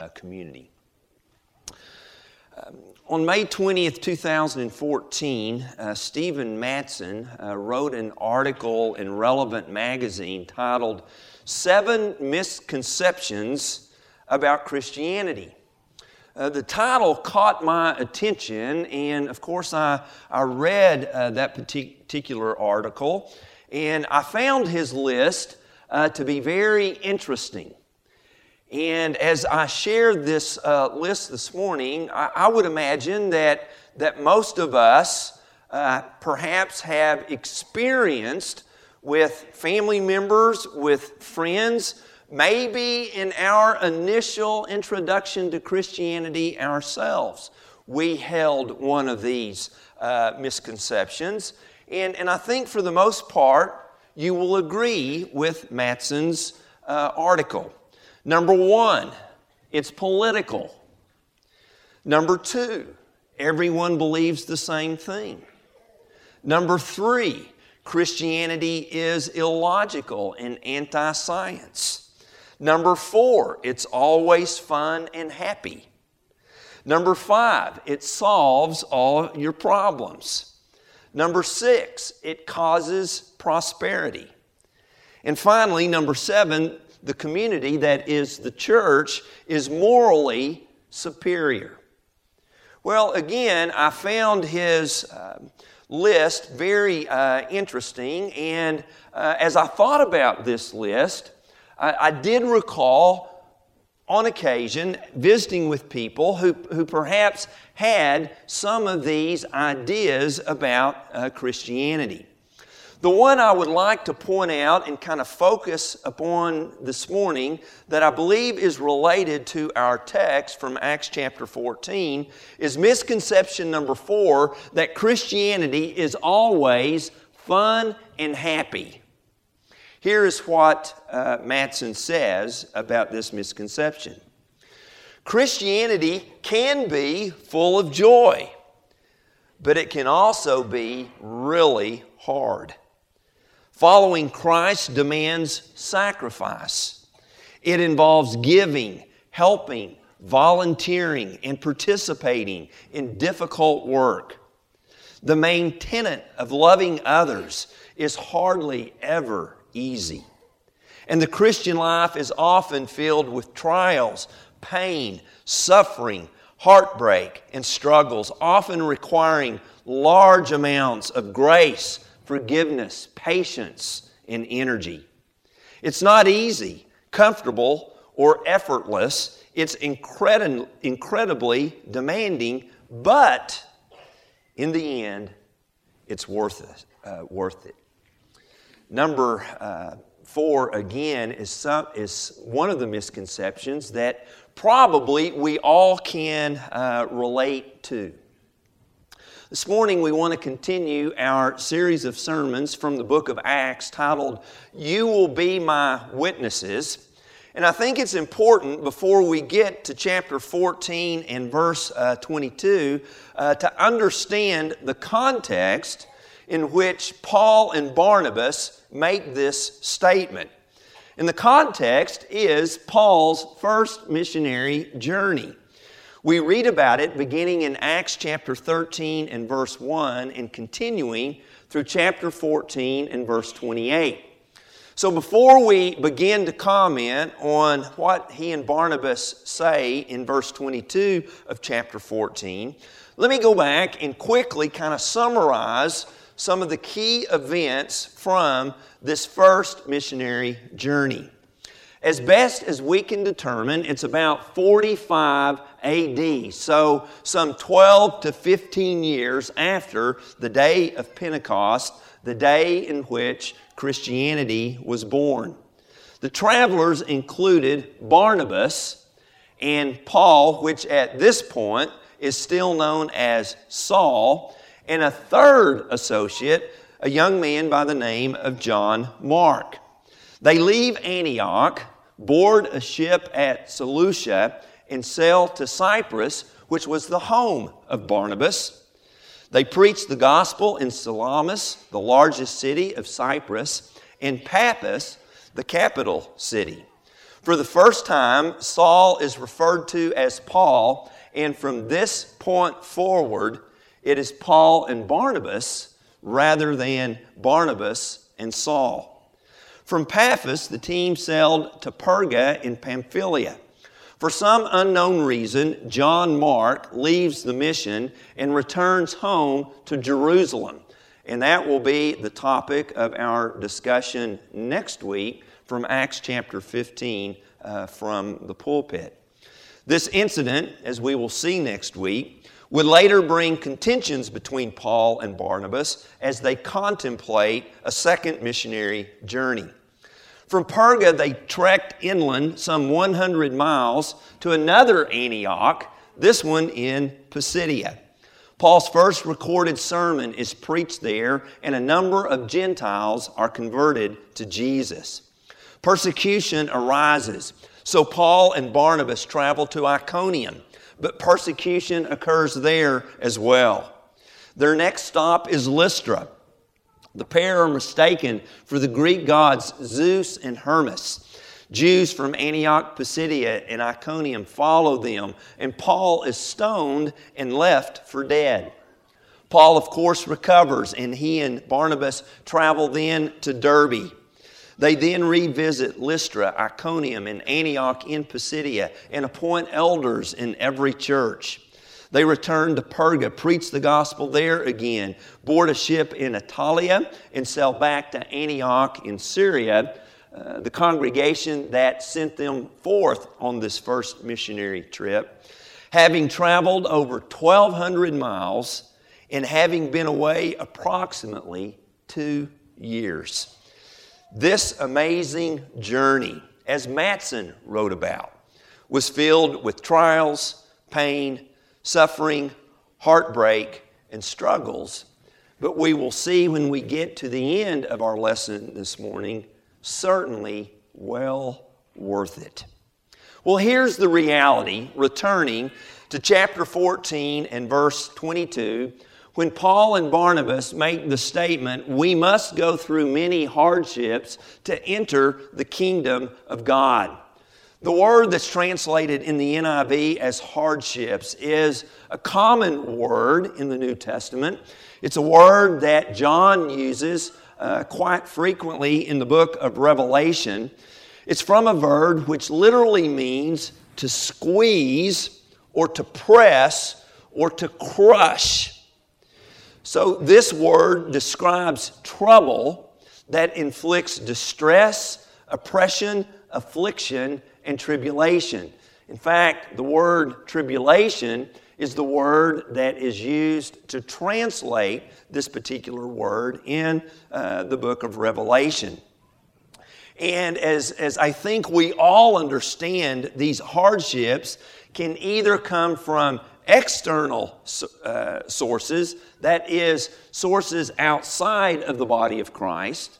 uh, community. Um, on May 20th, 2014, uh, Stephen Mattson uh, wrote an article in Relevant Magazine titled Seven Misconceptions About Christianity. Uh, the title caught my attention, and of course, I, I read uh, that particular article, and I found his list uh, to be very interesting. And as I shared this uh, list this morning, I, I, would imagine that, that most of us uh, perhaps have experienced with family members, with friends, maybe in our initial introduction to Christianity ourselves. We held one of these uh, misconceptions. And, and I think for the most part, you will agree with Mattson's uh, article. Number one, it's political. Number two, everyone believes the same thing. Number three, Christianity is illogical and anti science. Number four, it's always fun and happy. Number five, it solves all your problems. Number six, it causes prosperity. And finally, number seven, the community that is the church is morally superior. Well, again, I found his uh, list very uh, interesting, and uh, as I thought about this list, I, I, did recall on occasion visiting with people who, who perhaps had some of these ideas about uh, Christianity. The one I would like to point out and kind of focus upon this morning that I believe is related to our text from Acts chapter 14 is misconception number four that Christianity is always fun and happy. Here is what uh, Mattson says about this misconception Christianity can be full of joy, but it can also be really hard. Following Christ demands sacrifice. It involves giving, helping, volunteering, and participating in difficult work. The main tenet of loving others is hardly ever easy. And the Christian life is often filled with trials, pain, suffering, heartbreak, and struggles, often requiring large amounts of grace forgiveness, patience, and energy. It's not easy, comfortable, or effortless. It's incredi- incredibly demanding, but in the end, it's worth it. Uh, worth it. Number uh, four, again, is, some, is one of the misconceptions that probably we all can uh, relate to. This morning, we want to continue our series of sermons from the book of Acts titled, You Will Be My Witnesses. And I think it's important before we get to chapter 14 and verse uh, 22 uh, to understand the context in which Paul and Barnabas make this statement. And the context is Paul's first missionary journey. We read about it beginning in Acts chapter 13 and verse 1 and continuing through chapter 14 and verse 28. So before we begin to comment on what he and Barnabas say in verse 22 of chapter 14, let me go back and quickly kind of summarize some of the key events from this first missionary journey. As best as we can determine, it's about 45 AD, so some 12 to 15 years after the day of Pentecost, the day in which Christianity was born. The travelers included Barnabas and Paul, which at this point is still known as Saul, and a third associate, a young man by the name of John Mark. They leave Antioch, board a ship at Seleucia, and sail to Cyprus, which was the home of Barnabas. They preached the gospel in Salamis, the largest city of Cyprus, and Paphos, the capital city. For the first time, Saul is referred to as Paul, and from this point forward, it is Paul and Barnabas rather than Barnabas and Saul. From Paphos, the team sailed to Perga in Pamphylia. For some unknown reason, John Mark leaves the mission and returns home to Jerusalem. And that will be the topic of our discussion next week from Acts chapter 15 uh, from the pulpit. This incident, as we will see next week, would later bring contentions between Paul and Barnabas as they contemplate a second missionary journey. From Perga, they trekked inland some 100 miles to another Antioch, this one in Pisidia. Paul's first recorded sermon is preached there, and a number of Gentiles are converted to Jesus. Persecution arises, so Paul and Barnabas travel to Iconium, but persecution occurs there as well. Their next stop is Lystra. The pair are mistaken for the Greek gods Zeus and Hermes. Jews from Antioch, Pisidia, and Iconium follow them, and Paul is stoned and left for dead. Paul, of course, recovers, and he and Barnabas travel then to Derbe. They then revisit Lystra, Iconium, and Antioch in Pisidia and appoint elders in every church. They returned to Perga, preached the gospel there again, board a ship in Attalia, and sailed back to Antioch in Syria, uh, the congregation that sent them forth on this first missionary trip. Having traveled over 1,200 miles and having been away approximately two years. This amazing journey, as Mattson wrote about, was filled with trials, pain, suffering, heartbreak, and struggles. But we will see when we get to the end of our lesson this morning, certainly well worth it. Well, here's the reality, returning to chapter 14 and verse 22, when Paul and Barnabas make the statement, We must go through many hardships to enter the kingdom of God. The word that's translated in the NIV as hardships is a common word in the New Testament. It's a word that John uses uh, quite frequently in the book of Revelation. It's from a verb which literally means to squeeze or to press or to crush. So, this word describes trouble that inflicts distress, oppression, affliction, and tribulation. In fact, the word tribulation is the word that is used to translate this particular word in uh, the book of Revelation. And as, as I think we all understand, these hardships can either come from external uh, sources, that is, sources outside of the body of Christ,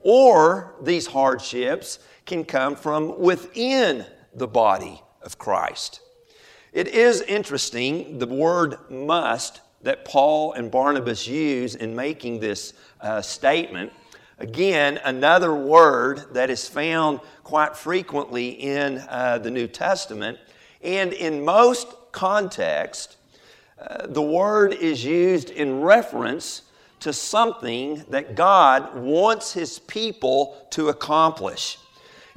or these hardships can come from within the body of Christ. It is interesting, the word must that Paul and Barnabas use in making this uh, statement. Again, another word that is found quite frequently in uh, the New Testament. And in most contexts, uh, the word is used in reference to something that God wants His people to accomplish.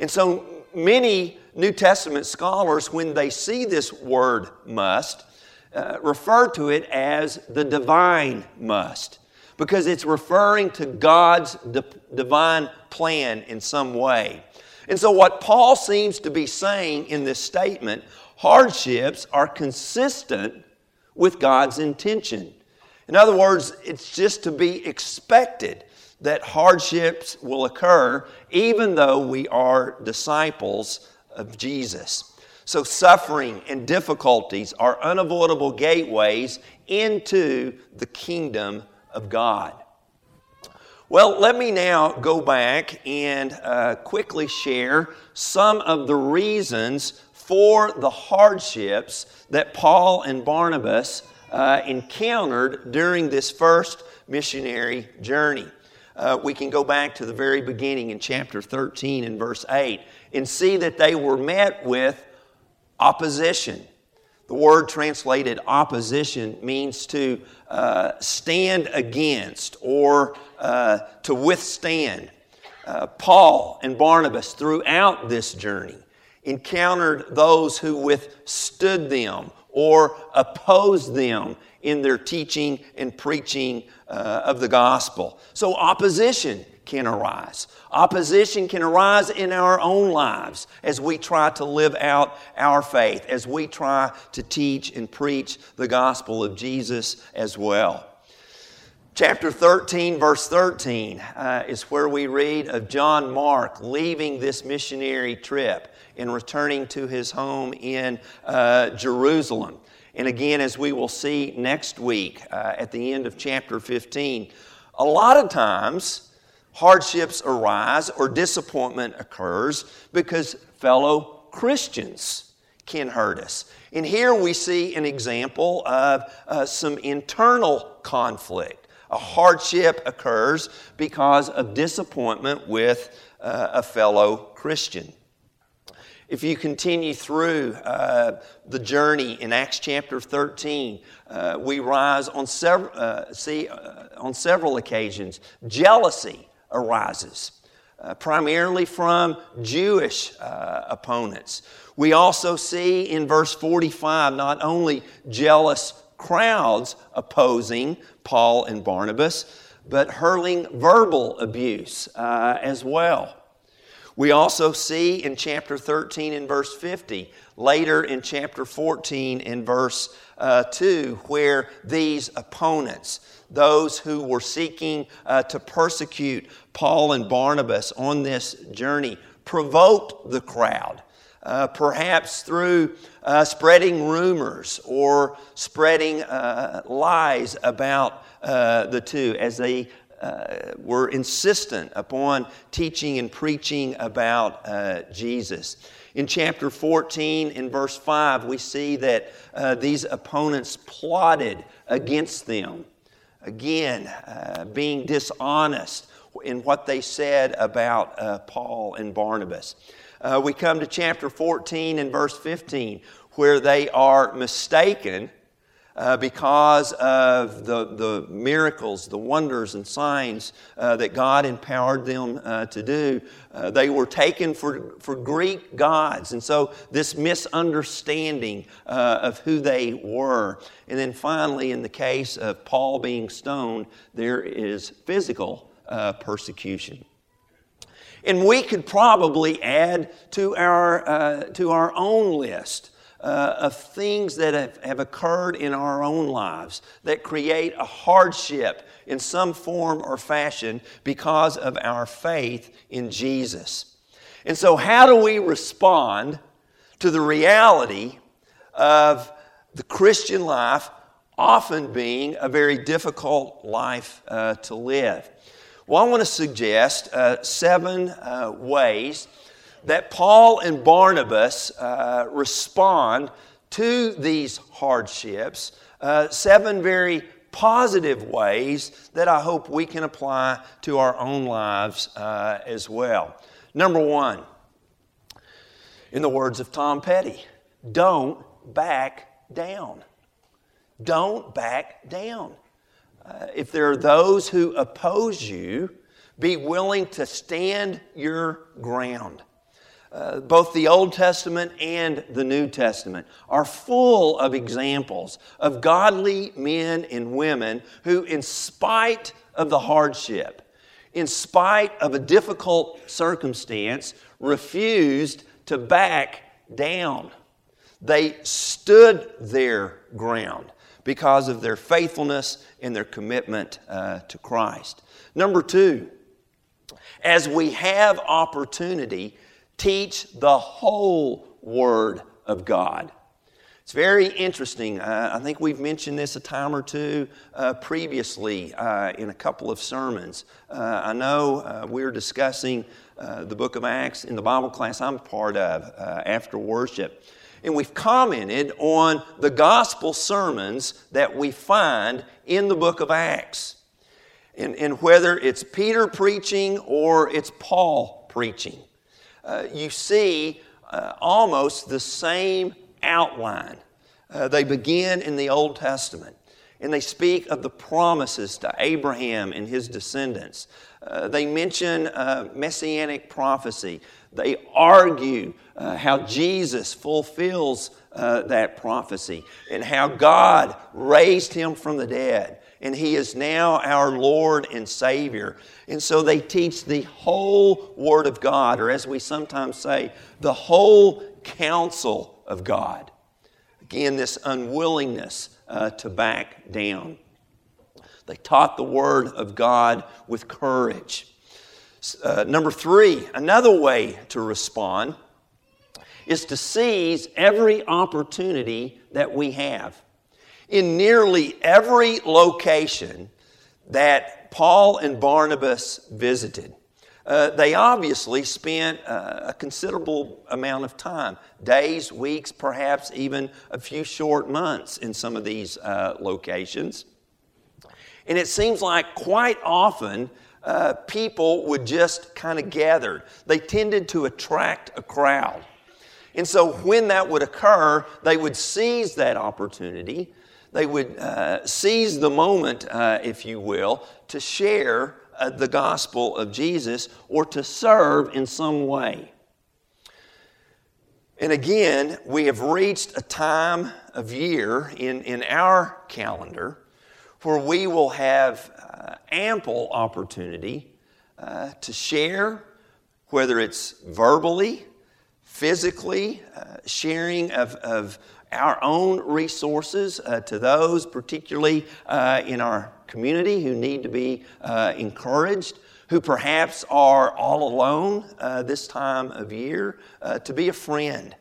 And so many New Testament scholars, when they see this word must, uh, refer to it as the divine must because it's referring to God's di- divine plan in some way. And so, what Paul seems to be saying in this statement hardships are consistent with God's intention. In other words, it's just to be expected that hardships will occur even though we are disciples of Jesus. So, suffering and difficulties are unavoidable gateways into the kingdom of God. Well, let me now go back and uh, quickly share some of the reasons for the hardships that Paul and Barnabas uh, encountered during this first missionary journey. Uh, we can go back to the very beginning in chapter 13 and verse 8 and see that they were met with opposition. The word translated opposition means to uh, stand against or uh, to withstand. Uh, Paul and Barnabas, throughout this journey, encountered those who withstood them or oppose them in their teaching and preaching uh, of the gospel. So opposition can arise. Opposition can arise in our own lives as we try to live out our faith, as we try to teach and preach the gospel of Jesus as well. Chapter 13, verse 13, uh, is where we read of John Mark leaving this missionary trip and returning to his home in uh, Jerusalem. And again, as we will see next week uh, at the end of chapter 15, a lot of times hardships arise or disappointment occurs because fellow Christians can hurt us. And here we see an example of uh, some internal conflict a hardship occurs because of disappointment with uh, a fellow Christian. If you continue through uh, the journey in Acts chapter 13, uh, we rise on several, uh, see, uh, on several occasions. Jealousy arises, uh, primarily from Jewish opponents. We also see in verse 45 not only jealous crowds opposing Paul and Barnabas, but hurling verbal abuse uh, as well. We also see in chapter 13 and verse 50, later in chapter 14 and verse uh, 2, where these opponents, those who were seeking uh, to persecute Paul and Barnabas on this journey, provoked the crowd uh, perhaps through uh, spreading rumors or spreading uh, lies about uh, the two as they uh, were insistent upon teaching and preaching about uh, Jesus. In chapter 14, in verse 5, we see that these opponents plotted against them. Again, being dishonest in what they said about Paul and Barnabas uh, we come to chapter 14 and verse 15, where they are mistaken uh, because of the, the miracles, the wonders, and signs uh, that God empowered them uh, to do. Uh, they were taken for, for Greek gods. And so, this misunderstanding uh, of who they were. And then finally, in the case of Paul being stoned, there is physical persecution. And we could probably add to our, uh, to our own list uh, of things that have, have occurred in our own lives that create a hardship in some form or fashion because of our faith in Jesus. And so, how do we respond to the reality of the Christian life often being a very difficult life uh, to live? Well, I want to suggest uh, seven uh, ways that Paul and Barnabas uh, respond to these hardships, uh, seven very positive ways that I hope we can apply to our own lives uh, as well. Number one, in the words of Tom Petty, don't back down. Don't back down. Uh, if there are those who oppose you, be willing to stand your ground. Uh, both the Old Testament and the New Testament are full of examples of godly men and women who, in spite of the hardship, in spite of a difficult circumstance, refused to back down. They stood their ground because of their faithfulness and their commitment uh, to Christ. Number two, as we have opportunity, teach the whole Word of God. It's very interesting. Uh, I think we've mentioned this a time or two uh, previously uh, in a couple of sermons. Uh, I know uh, we're discussing uh, the book of Acts in the Bible class I'm part of after worship. And we've commented on the gospel sermons that we find in the book of Acts. And, and whether it's Peter preaching or it's Paul preaching. uh, you see uh, almost the same outline. Uh, they begin in the Old Testament and they speak of the promises to Abraham and his descendants. Uh, they mention uh, messianic prophecy. They argue uh, how Jesus fulfills uh, that prophecy and how God raised him from the dead and he is now our Lord and Savior. And so they teach the whole Word of God, or as we sometimes say, the whole counsel of God. Again, this unwillingness uh, to back down. They taught the Word of God with courage. Uh, number three, another way to respond is to seize every opportunity that we have. In nearly every location that Paul and Barnabas visited, uh, they obviously spent uh, a considerable amount of time days, weeks, perhaps even a few short months in some of these uh, locations. And it seems like quite often uh, people would just kind of gather. They tended to attract a crowd. And so when that would occur, they would seize that opportunity. They would uh, seize the moment, uh, if you will, to share uh, the gospel of Jesus or to serve in some way. And again, we have reached a time of year in, in our calendar where we will have uh, ample opportunity uh, to share, whether it's verbally, physically, uh, sharing of, of our own resources uh, to those, particularly uh, in our community, who need to be uh, encouraged, who perhaps are all alone uh, this time of year, uh, to be a friend.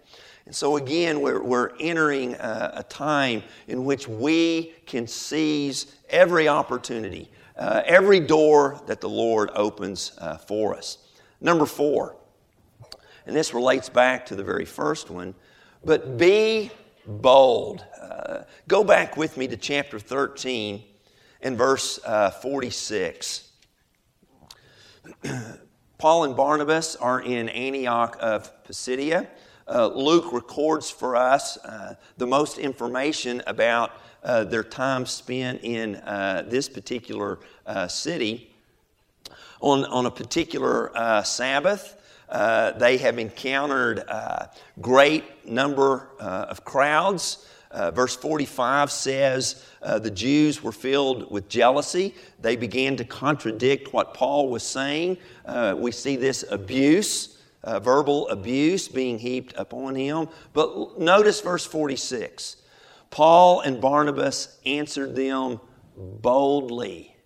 And so, again, we're, we're entering a, a time in which we can seize every opportunity, uh, every door that the Lord opens for us. Number four, and this relates back to the very first one, but be bold. Uh, go back with me to chapter 13 and verse uh, 46. Paul and Barnabas are in Antioch of Pisidia. Uh, Luke records for us uh, the most information about uh, their time spent in uh, this particular city. On, on a particular Sabbath, uh, they have encountered a great number uh, of crowds. Uh, verse 45 says uh, the Jews were filled with jealousy. They began to contradict what Paul was saying. Uh, we see this abuse, verbal abuse being heaped upon him. But notice verse 46 Paul and Barnabas answered them boldly.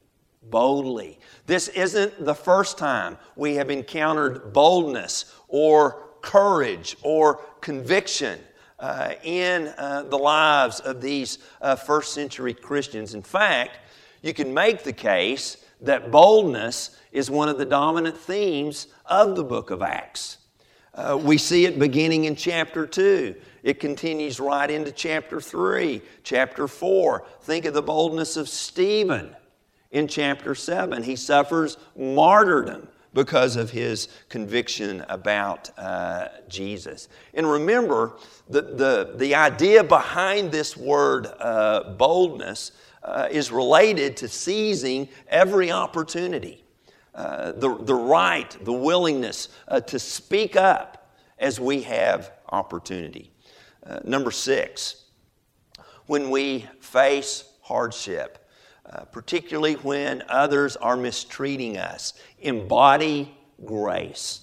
Boldly. This isn't the first time we have encountered boldness or courage or conviction uh, in uh, the lives of these uh, first century Christians. In fact, you can make the case that boldness is one of the dominant themes of the book of Acts. Uh, we see it beginning in chapter 2. It continues right into chapter 3, chapter 4. Think of the boldness of Stephen in chapter 7. He suffers martyrdom because of his conviction about uh, Jesus. And remember, the, the, the idea behind this word uh, boldness uh, is related to seizing every opportunity, uh, the, the right, the willingness uh, to speak up as we have opportunity. Uh, number six, when we face hardship, uh, particularly when others are mistreating us. Embody grace.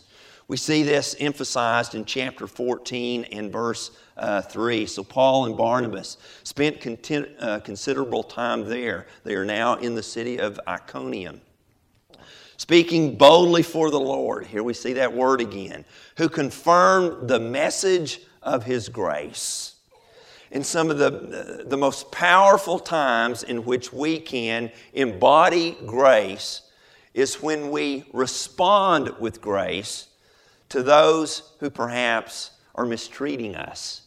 We see this emphasized in chapter 14 and verse uh, 3. So, Paul and Barnabas spent content, uh, considerable time there. They are now in the city of Iconium. Speaking boldly for the Lord, here we see that word again, who confirmed the message of his grace in some of the, the most powerful times in which we can embody grace is when we respond with grace to those who perhaps are mistreating us,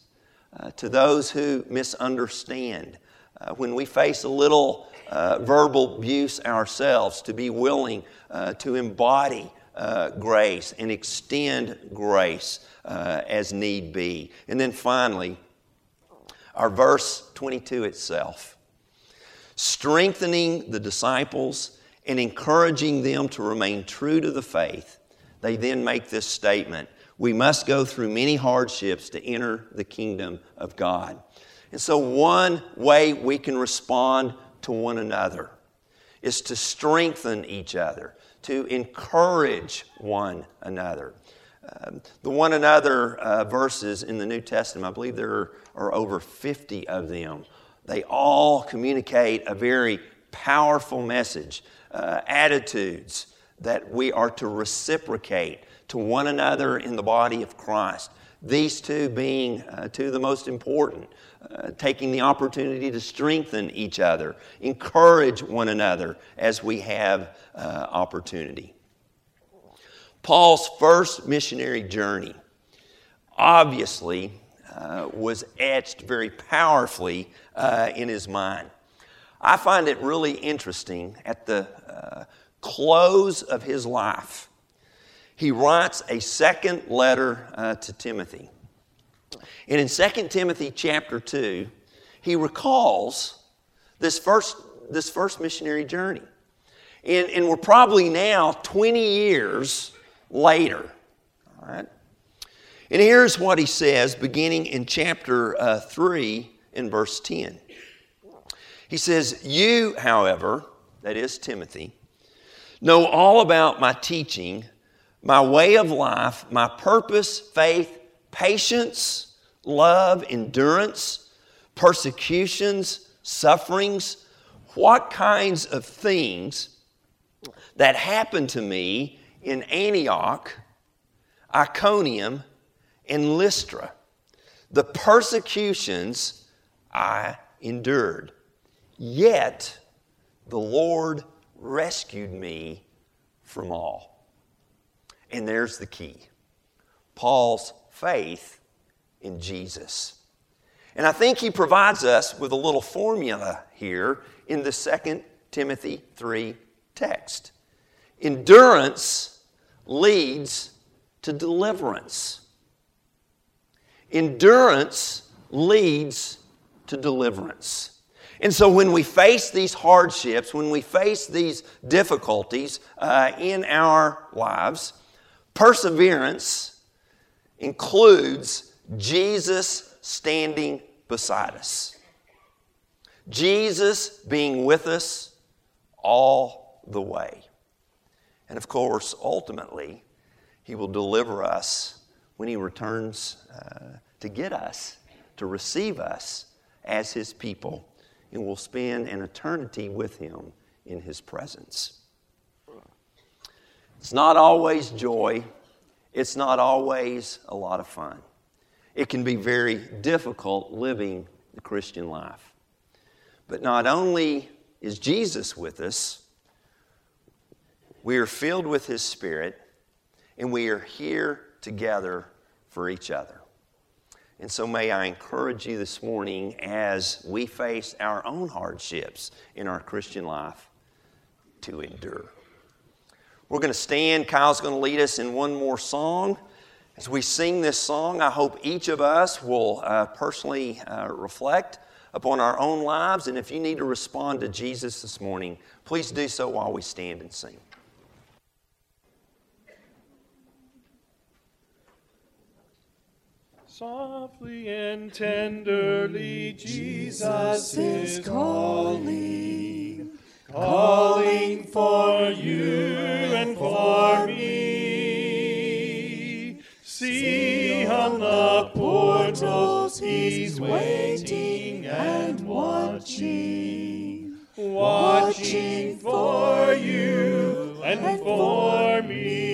uh, to those who misunderstand. Uh, when we face a little uh, verbal abuse ourselves, to be willing uh, to embody uh, grace and extend grace uh, as need be. And then finally, our verse 22 itself strengthening the disciples and encouraging them to remain true to the faith. They then make this statement We must go through many hardships to enter the kingdom of God. And so, one way we can respond to one another is to strengthen each other, to encourage one another. Um, the one another uh, verses in the New Testament, I believe there are, are over 50 of them. They all communicate a very powerful message, uh, attitudes that we are to reciprocate to one another in the body of Christ. These two being uh, two of the most important, uh, taking the opportunity to strengthen each other, encourage one another as we have uh, opportunity. Paul's first missionary journey obviously uh, was etched very powerfully uh, in his mind. I find it really interesting at the uh, close of his life, he writes a second letter uh, to Timothy. And in 2 Timothy chapter 2, he recalls this first, this first missionary journey. And, and we're probably now 20 years later. All right? And here's what he says beginning in chapter uh, 3 in verse 10. He says, You, however, that is Timothy, know all about my teaching, my way of life, my purpose, faith, patience, love, endurance, persecutions, sufferings, what kinds of things that happened to me in Antioch, Iconium, and Lystra, the persecutions I endured. Yet the Lord rescued me from all. And there's the key Paul's faith in Jesus. And I think he provides us with a little formula here in the Second Timothy 3 text. Endurance leads to deliverance. Endurance leads to deliverance. And so, when we face these hardships, when we face these difficulties uh, in our lives, perseverance includes Jesus standing beside us, Jesus being with us all the way. And of course, ultimately, He will deliver us when He returns uh, to get us, to receive us as His people, and we'll spend an eternity with Him in His presence. It's not always joy, it's not always a lot of fun. It can be very difficult living the Christian life. But not only is Jesus with us, we are filled with His Spirit, and we are here together for each other. And so, may I encourage you this morning as we face our own hardships in our Christian life to endure. We're going to stand. Kyle's going to lead us in one more song. As we sing this song, I hope each of us will uh, personally uh, reflect upon our own lives. And if you need to respond to Jesus this morning, please do so while we stand and sing. Softly and tenderly, Jesus is calling, calling for you and for me. See on the portals, he's waiting and watching, watching for you and for me.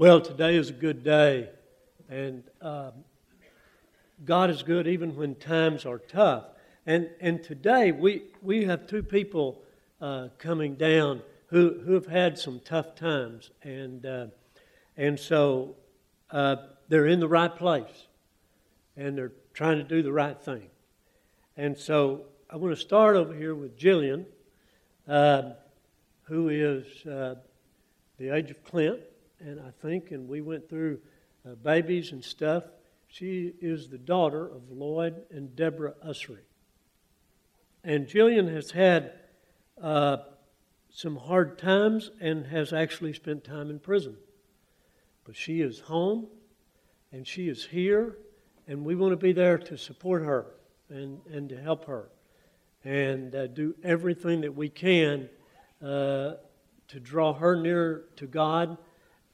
Well, today is a good day, and um, God is good even when times are tough. And and today we we have two people uh, coming down who who have had some tough times, and uh, and so uh, they're in the right place, and they're trying to do the right thing. And so I want to start over here with Jillian, uh, who is uh, the age of Clint, and I think, and we went through uh, babies and stuff. She is the daughter of Lloyd and Deborah Usry. And Jillian has had uh, some hard times and has actually spent time in prison. But she is home and she is here, and we want to be there to support her and, and to help her and uh, do everything that we can uh, to draw her near to God.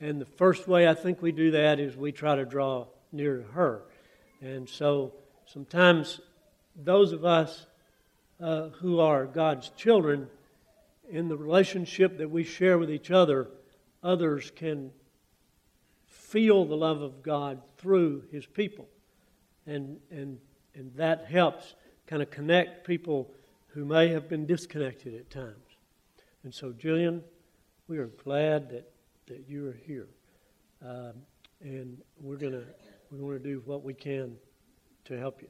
And the first way I think we do that is we try to draw near to her. And so sometimes those of us uh, who are God's children, in the relationship that we share with each other, others can feel the love of God through His people. and, and, and that helps kind of connect people who may have been disconnected at times. And so, Jillian, we are glad that, that you are here. Um, and we're going to we want to do what we can to help you.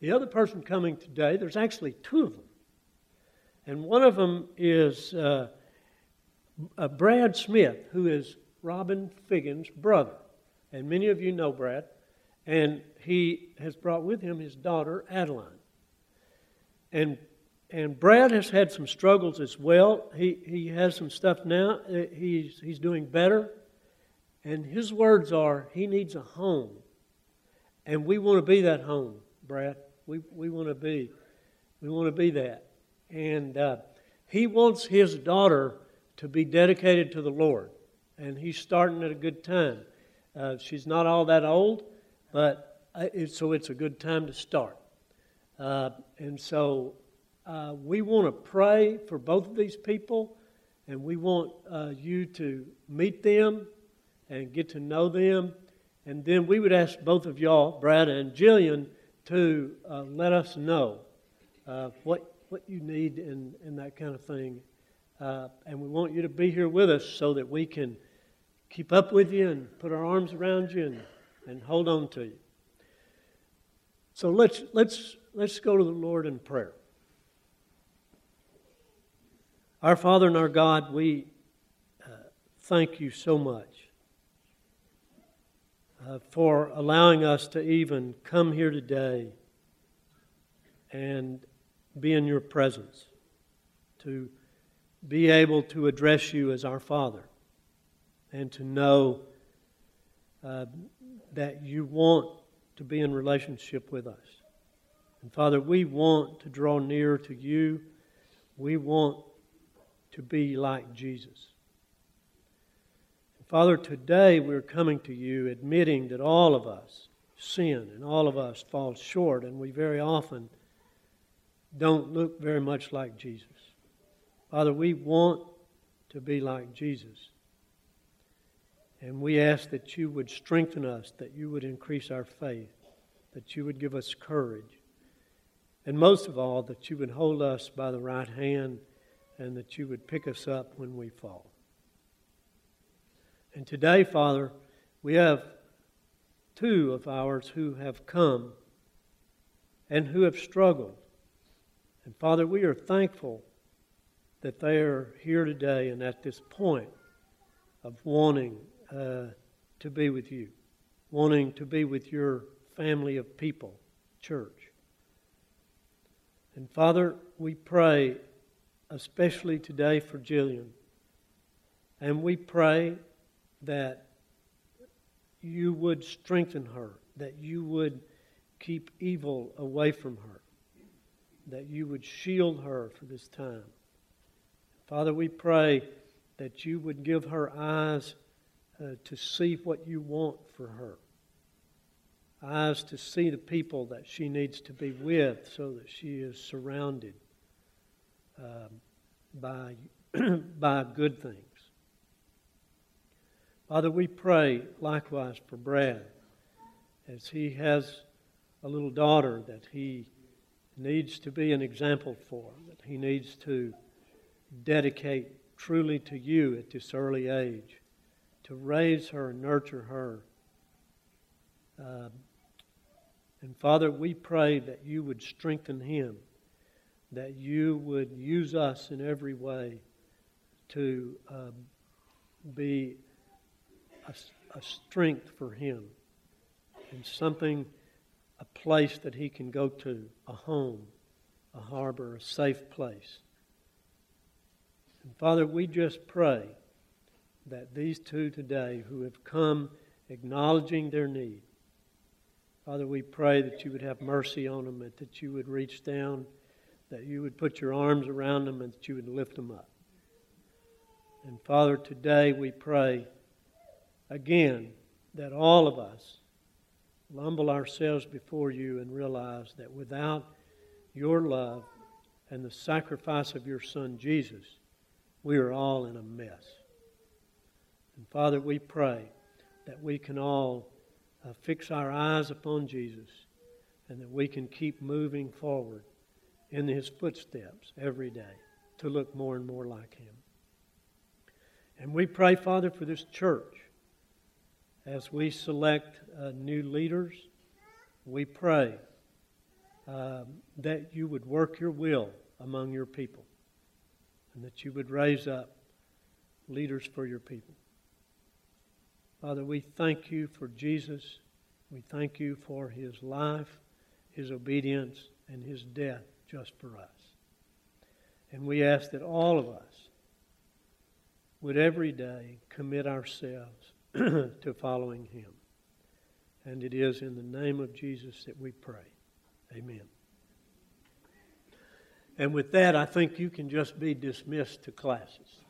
The other person coming today, there's actually two of them. And one of them is uh, uh, Brad Smith, who is Robin Figgins' brother. And many of you know Brad. And he has brought with him his daughter, Adeline. And, and Brad has had some struggles as well. He, he has some stuff now. Uh, he's, he's doing better. And his words are he needs a home. And we want to be that home, Brad. We, we want to be. We want to be that. And uh, he wants his daughter to be dedicated to the Lord. And he's starting at a good time. Uh, she's not all that old, but uh, it, so it's a good time to start. Uh, and so uh, we want to pray for both of these people, and we want uh, you to meet them and get to know them. And then we would ask both of y'all, Brad and Jillian, to uh, let us know uh, what, what you need and, and that kind of thing. Uh, and we want you to be here with us so that we can keep up with you and put our arms around you and, and hold on to you. So let's, let's, let's go to the Lord in prayer. Our Father and our God, we uh, thank you so much uh, for allowing us to even come here today and be in your presence, to be able to address you as our Father, and to know uh, that you want to be in relationship with us. And Father, we want to draw near to you. We want to be like Jesus. Father, today we're coming to you admitting that all of us sin and all of us fall short, and we very often don't look very much like Jesus. Father, we want to be like Jesus. And we ask that you would strengthen us, that you would increase our faith, that you would give us courage, and most of all, that you would hold us by the right hand and that you would pick us up when we fall. And today, Father, we have two of ours who have come and who have struggled. And Father, we are thankful that they are here today and at this point of wanting uh, to be with you, wanting to be with your family of people, church. And Father, we pray especially today for Jillian. And we pray that you would strengthen her, that you would keep evil away from her, that you would shield her for this time. Father, we pray that you would give her eyes uh, to see what you want for her, eyes to see the people that she needs to be with so that she is surrounded um, by, by good things. Father, we pray likewise for Brad as he has a little daughter that he needs to be an example for, that he needs to dedicate truly to you at this early age, to raise her and nurture her. Um, and Father, we pray that you would strengthen him, that you would use us in every way to um, be a, a strength for him and something, a place that he can go to, a home, a harbor, a safe place. And Father, we just pray that these two today who have come acknowledging their need, Father, we pray that you would have mercy on them, and that you would reach down, that you would put your arms around them, and that you would lift them up. And Father, today we pray again that all of us humble ourselves before you and realize that without your love and the sacrifice of your Son Jesus, we are all in a mess. And Father, we pray that we can all uh, fix our eyes upon Jesus and that we can keep moving forward in his footsteps every day to look more and more like him. And we pray, Father, for this church as we select uh, new leaders. We pray um, that you would work your will among your people and that you would raise up leaders for your people. Father, we thank you for Jesus. We thank you for his life, his obedience, and his death just for us. And we ask that all of us would every day commit ourselves to following him. And it is in the name of Jesus that we pray. Amen. And with that, I think you can just be dismissed to classes.